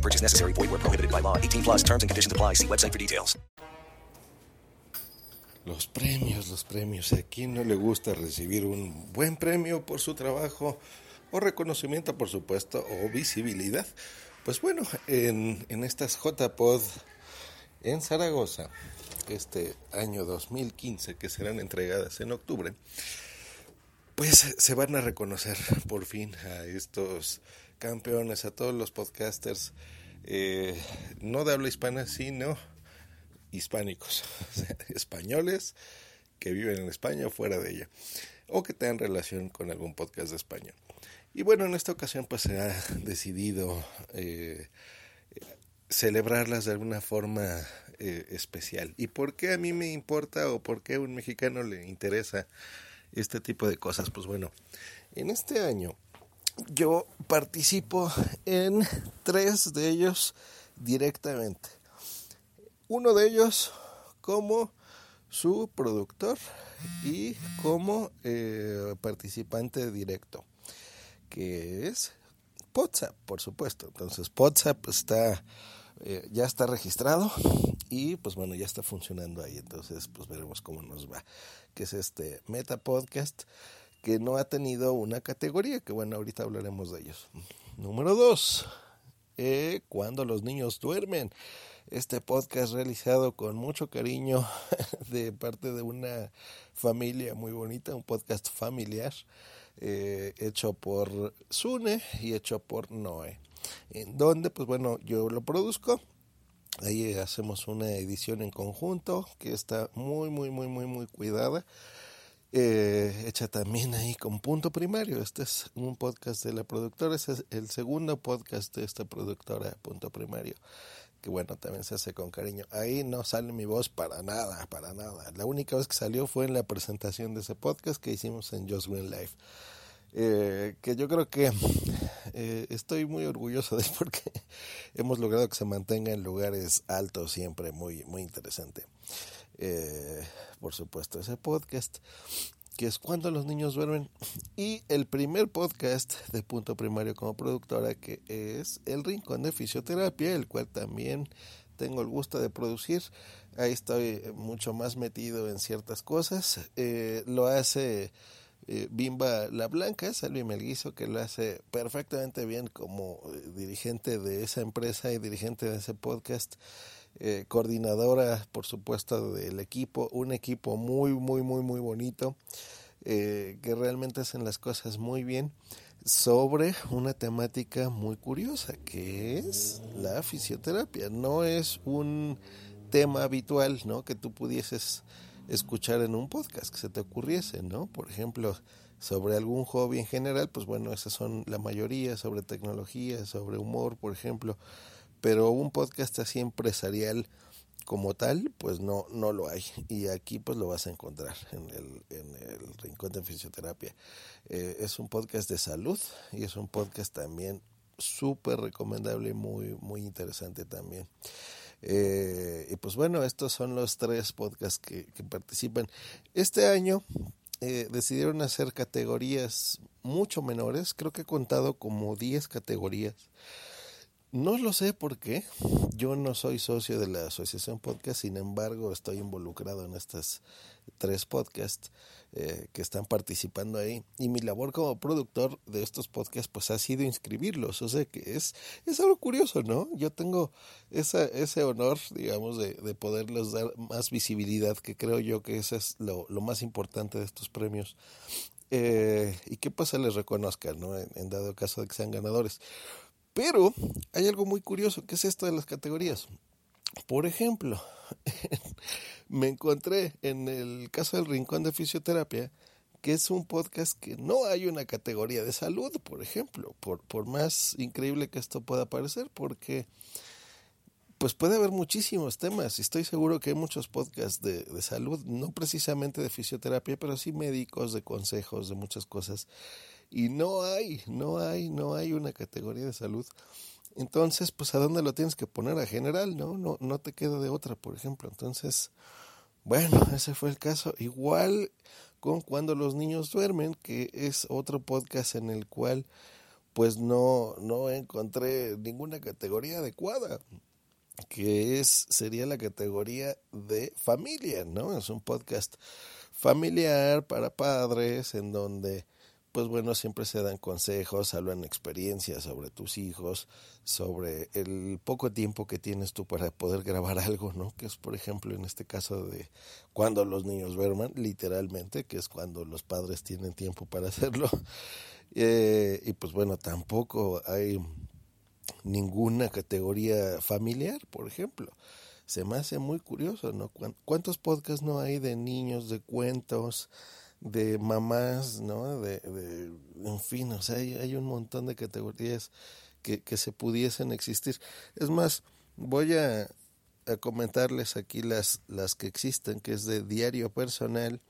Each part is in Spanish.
Purchase necessary. Void where prohibited by law. 18 plus terms and conditions apply. See website for details. Los premios, los premios. ¿A quién no le gusta recibir un buen premio por su trabajo o reconocimiento, por supuesto, o visibilidad? Pues bueno, en, en estas JPod en Zaragoza, este año 2015, que serán entregadas en octubre, pues se van a reconocer por fin a estos campeones, a todos los podcasters, eh, no de habla hispana, sino hispánicos, españoles que viven en España o fuera de ella, o que tengan relación con algún podcast de España. Y bueno, en esta ocasión pues se ha decidido eh, celebrarlas de alguna forma eh, especial. ¿Y por qué a mí me importa o por qué a un mexicano le interesa este tipo de cosas? Pues bueno, en este año yo participo en tres de ellos directamente. Uno de ellos como su productor y como eh, participante directo, que es WhatsApp, por supuesto. Entonces, WhatsApp está, eh, ya está registrado y pues bueno, ya está funcionando ahí. Entonces, pues veremos cómo nos va. Que es este Meta Podcast que no ha tenido una categoría, que bueno, ahorita hablaremos de ellos. Número dos, eh, cuando los niños duermen. Este podcast realizado con mucho cariño de parte de una familia muy bonita, un podcast familiar, eh, hecho por Sune y hecho por Noé. En donde, pues bueno, yo lo produzco. Ahí hacemos una edición en conjunto que está muy, muy, muy, muy, muy cuidada eh, hecha también ahí con punto primario. Este es un podcast de la productora, este es el segundo podcast de esta productora, punto primario, que bueno, también se hace con cariño. Ahí no sale mi voz para nada, para nada. La única vez que salió fue en la presentación de ese podcast que hicimos en Just Green Life. Eh, que yo creo que eh, estoy muy orgulloso de porque hemos logrado que se mantenga en lugares altos siempre, muy, muy interesante. Eh, por supuesto, ese podcast que es cuando los niños duermen y el primer podcast de Punto Primario como productora que es El Rincón de Fisioterapia, el cual también tengo el gusto de producir. Ahí estoy mucho más metido en ciertas cosas. Lo hace eh, Bimba La Blanca, Salvi Melguizo, que lo hace perfectamente bien como dirigente de esa empresa y dirigente de ese podcast. Eh, coordinadora, por supuesto, del equipo, un equipo muy, muy, muy, muy bonito, eh, que realmente hacen las cosas muy bien sobre una temática muy curiosa, que es la fisioterapia. No es un tema habitual, ¿no? Que tú pudieses escuchar en un podcast, que se te ocurriese, ¿no? Por ejemplo, sobre algún hobby en general, pues bueno, esas son la mayoría, sobre tecnología, sobre humor, por ejemplo pero un podcast así empresarial como tal, pues no, no lo hay. Y aquí pues lo vas a encontrar en el, en el Rincón de Fisioterapia. Eh, es un podcast de salud y es un podcast también súper recomendable y muy, muy interesante también. Eh, y pues bueno, estos son los tres podcasts que, participan. Este año eh, decidieron hacer categorías mucho menores, creo que he contado como 10 categorías no lo sé por qué. Yo no soy socio de la Asociación Podcast, sin embargo, estoy involucrado en estas tres podcasts eh, que están participando ahí. Y mi labor como productor de estos podcasts, pues ha sido inscribirlos. O sea que es, es algo curioso, ¿no? Yo tengo esa, ese honor, digamos, de, de poderles dar más visibilidad, que creo yo que eso es lo, lo más importante de estos premios. Eh, y que pues se les reconozca, ¿no? en dado caso de que sean ganadores. Pero hay algo muy curioso, que es esto de las categorías. Por ejemplo, me encontré en el caso del Rincón de Fisioterapia, que es un podcast que no hay una categoría de salud, por ejemplo, por, por más increíble que esto pueda parecer, porque pues puede haber muchísimos temas. Estoy seguro que hay muchos podcasts de, de, salud, no precisamente de fisioterapia, pero sí médicos, de consejos, de muchas cosas. Y no hay, no hay, no hay una categoría de salud. Entonces, pues a dónde lo tienes que poner a general, ¿no? No, no te queda de otra, por ejemplo. Entonces, bueno, ese fue el caso. Igual con Cuando los niños duermen, que es otro podcast en el cual pues no, no encontré ninguna categoría adecuada que es sería la categoría de familia, ¿no? Es un podcast familiar para padres en donde pues bueno, siempre se dan consejos, hablan experiencias sobre tus hijos, sobre el poco tiempo que tienes tú para poder grabar algo, ¿no? Que es, por ejemplo, en este caso de cuando los niños duerman, literalmente, que es cuando los padres tienen tiempo para hacerlo. Eh, y pues bueno, tampoco hay ninguna categoría familiar, por ejemplo. Se me hace muy curioso, ¿no? ¿Cuántos podcasts no hay de niños, de cuentos? De mamás, ¿no? De, de, en fin, o sea, hay, hay un montón de categorías que, que, se pudiesen existir. Es más, voy a, a, comentarles aquí las, las que existen, que es de diario personal,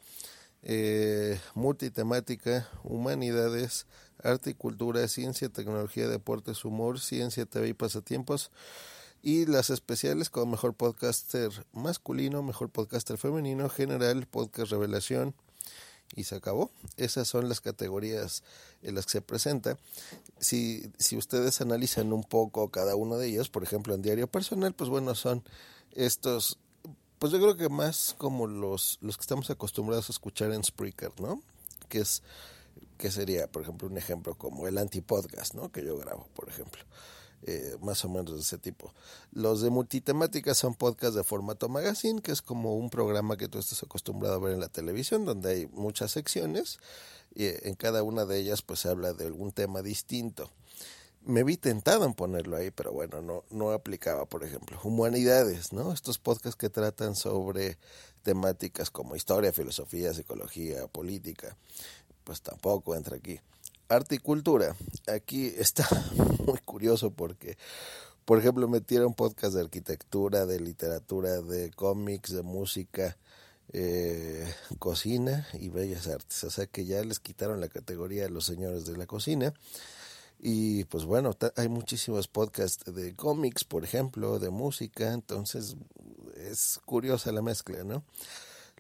eh, multitemática, humanidades, arte y cultura, ciencia, tecnología, deportes, humor, ciencia, TV y pasatiempos. Y las especiales como mejor podcaster masculino, mejor podcaster femenino, general, podcast revelación, y se acabó. Esas son las categorías en las que se presenta. Si, si ustedes analizan un poco cada uno de ellos, por ejemplo en diario personal, pues bueno, son estos, pues yo creo que más como los, los que estamos acostumbrados a escuchar en Spreaker, ¿no? Que es, que sería, por ejemplo, un ejemplo como el antipodcast, ¿no? Que yo grabo, por ejemplo. Eh, más o menos de ese tipo. Los de multitemática son podcasts de formato magazine, que es como un programa que tú estás acostumbrado a ver en la televisión, donde hay muchas secciones y en cada una de ellas pues se habla de algún tema distinto. Me vi tentado en ponerlo ahí, pero bueno, no, no aplicaba, por ejemplo. Humanidades, ¿no? Estos podcasts que tratan sobre temáticas como historia, filosofía, psicología, política, pues tampoco entra aquí arte y cultura. Aquí está muy curioso porque, por ejemplo, metieron podcast de arquitectura, de literatura, de cómics, de música, eh, cocina y bellas artes. O sea que ya les quitaron la categoría de los señores de la cocina. Y pues bueno, hay muchísimos podcasts de cómics, por ejemplo, de música, entonces es curiosa la mezcla, ¿no?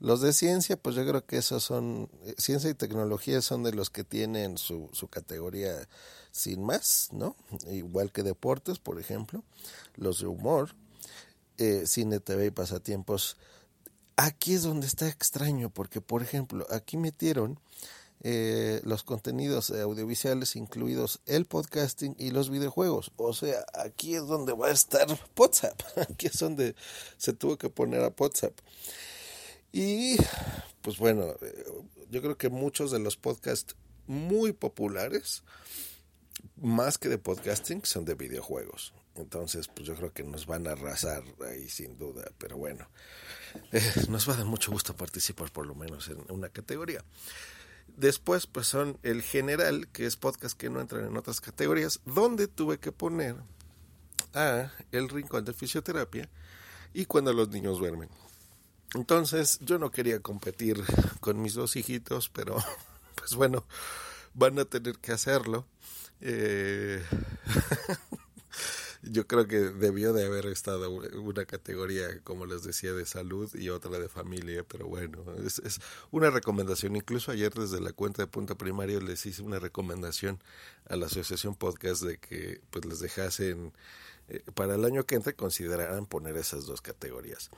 Los de ciencia, pues yo creo que esos son, eh, ciencia y tecnología son de los que tienen su, su categoría sin más, ¿no? Igual que deportes, por ejemplo, los de humor, eh, cine, TV y pasatiempos. Aquí es donde está extraño, porque por ejemplo, aquí metieron eh, los contenidos audiovisuales, incluidos el podcasting y los videojuegos. O sea, aquí es donde va a estar WhatsApp. Aquí es donde se tuvo que poner a WhatsApp. Y pues bueno, eh, yo creo que muchos de los podcasts muy populares, más que de podcasting, son de videojuegos. Entonces, pues yo creo que nos van a arrasar ahí sin duda. Pero bueno, eh, nos va a dar mucho gusto participar por lo menos en una categoría. Después, pues son el general, que es podcast que no entran en otras categorías, donde tuve que poner a el rincón de fisioterapia y cuando los niños duermen. Entonces yo no quería competir con mis dos hijitos, pero pues bueno, van a tener que hacerlo. Eh, yo creo que debió de haber estado una categoría, como les decía, de salud y otra de familia, pero bueno, es, es una recomendación. Incluso ayer desde la cuenta de Punto Primario les hice una recomendación a la Asociación Podcast de que pues les dejasen eh, para el año que entra consideraran poner esas dos categorías.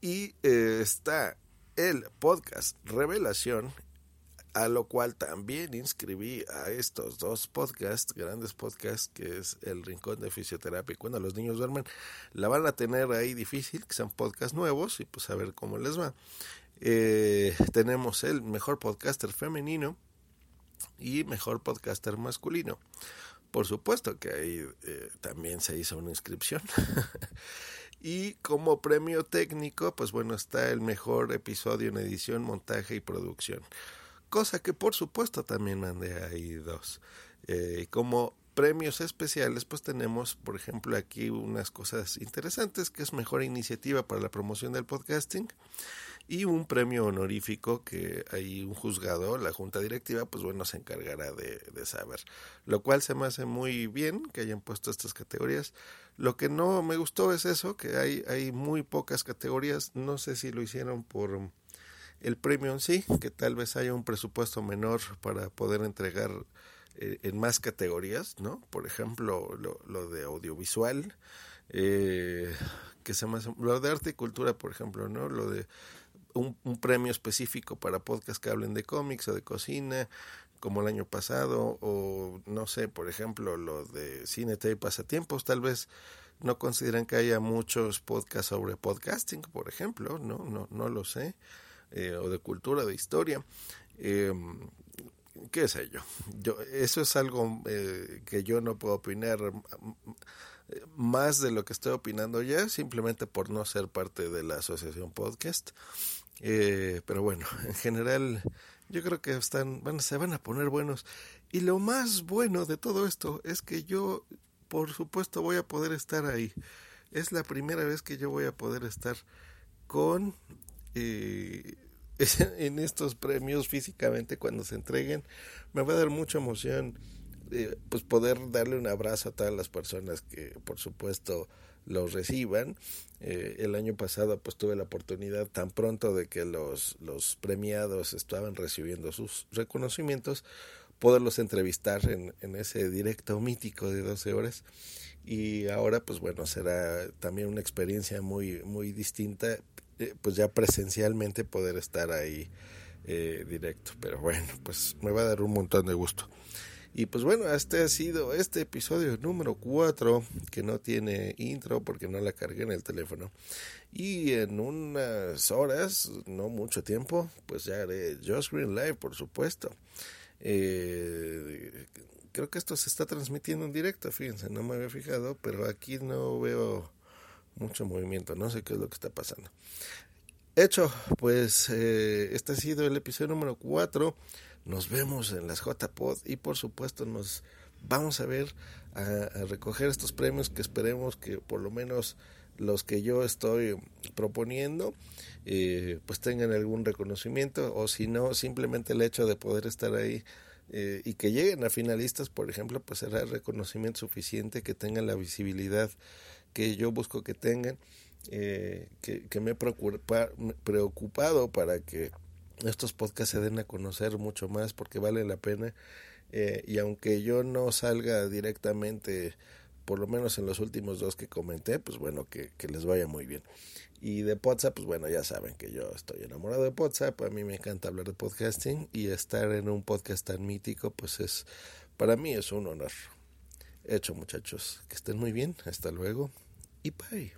Y eh, está el podcast Revelación, a lo cual también inscribí a estos dos podcasts, grandes podcasts, que es El Rincón de Fisioterapia y Cuando los niños duermen. La van a tener ahí difícil, que son podcasts nuevos, y pues a ver cómo les va. Eh, tenemos el mejor podcaster femenino y mejor podcaster masculino. Por supuesto que ahí eh, también se hizo una inscripción. Y como premio técnico, pues bueno, está el mejor episodio en edición, montaje y producción. Cosa que por supuesto también mandé ahí dos. Eh, como premios especiales, pues tenemos, por ejemplo, aquí unas cosas interesantes, que es mejor iniciativa para la promoción del podcasting y un premio honorífico que hay un juzgado, la junta directiva, pues bueno, se encargará de, de, saber. Lo cual se me hace muy bien que hayan puesto estas categorías. Lo que no me gustó es eso, que hay, hay muy pocas categorías. No sé si lo hicieron por el premio en sí, que tal vez haya un presupuesto menor para poder entregar eh, en más categorías, ¿no? Por ejemplo, lo, lo de audiovisual, eh, que se llama, lo de arte y cultura, por ejemplo, ¿no? Lo de un, un, premio específico para podcasts que hablen de cómics o de cocina, como el año pasado, o no sé, por ejemplo, lo de cine, y pasatiempos, tal vez no consideran que haya muchos podcasts sobre podcasting, por ejemplo, no, no, no lo sé, eh, o de cultura, de historia. Eh, qué sé yo eso es algo eh, que yo no puedo opinar más de lo que estoy opinando ya, simplemente por no ser parte de la asociación podcast. Eh, pero bueno, en general yo creo que están, van, se van a poner buenos. Y lo más bueno de todo esto es que yo, por supuesto, voy a poder estar ahí. Es la primera vez que yo voy a poder estar con eh, en estos premios físicamente cuando se entreguen. Me va a dar mucha emoción eh, pues poder darle un abrazo a todas las personas que por supuesto los reciban. Eh, el año pasado pues tuve la oportunidad tan pronto de que los, los premiados estaban recibiendo sus reconocimientos, poderlos entrevistar en, en ese directo mítico de 12 horas. Y ahora pues bueno será también una experiencia muy muy distinta eh, pues ya presencialmente poder estar ahí eh, directo. Pero bueno pues me va a dar un montón de gusto y pues bueno, este ha sido este episodio número 4 que no tiene intro porque no la cargué en el teléfono. Y en unas horas, no mucho tiempo, pues ya haré Just Green Live, por supuesto. Eh, creo que esto se está transmitiendo en directo, fíjense, no me había fijado, pero aquí no veo mucho movimiento, no sé qué es lo que está pasando. Hecho, pues eh, este ha sido el episodio número 4 nos vemos en las JPod y por supuesto nos vamos a ver a, recoger estos premios que esperemos que por lo menos los que yo estoy proponiendo eh, pues tengan algún reconocimiento o si no simplemente el hecho de poder estar ahí eh, y que lleguen a finalistas por ejemplo pues será el reconocimiento suficiente que tengan la visibilidad que yo busco que tengan eh, que, que me he preocupado para que estos podcasts se den a conocer mucho más porque vale la pena. Eh, y aunque yo no salga directamente, por lo menos en los últimos dos que comenté, pues bueno, que, que les vaya muy bien. Y de WhatsApp, pues bueno, ya saben que yo estoy enamorado de WhatsApp, a mí me encanta hablar de podcasting y estar en un podcast tan mítico, pues es, para mí es un honor. Hecho muchachos, que estén muy bien, hasta luego y bye.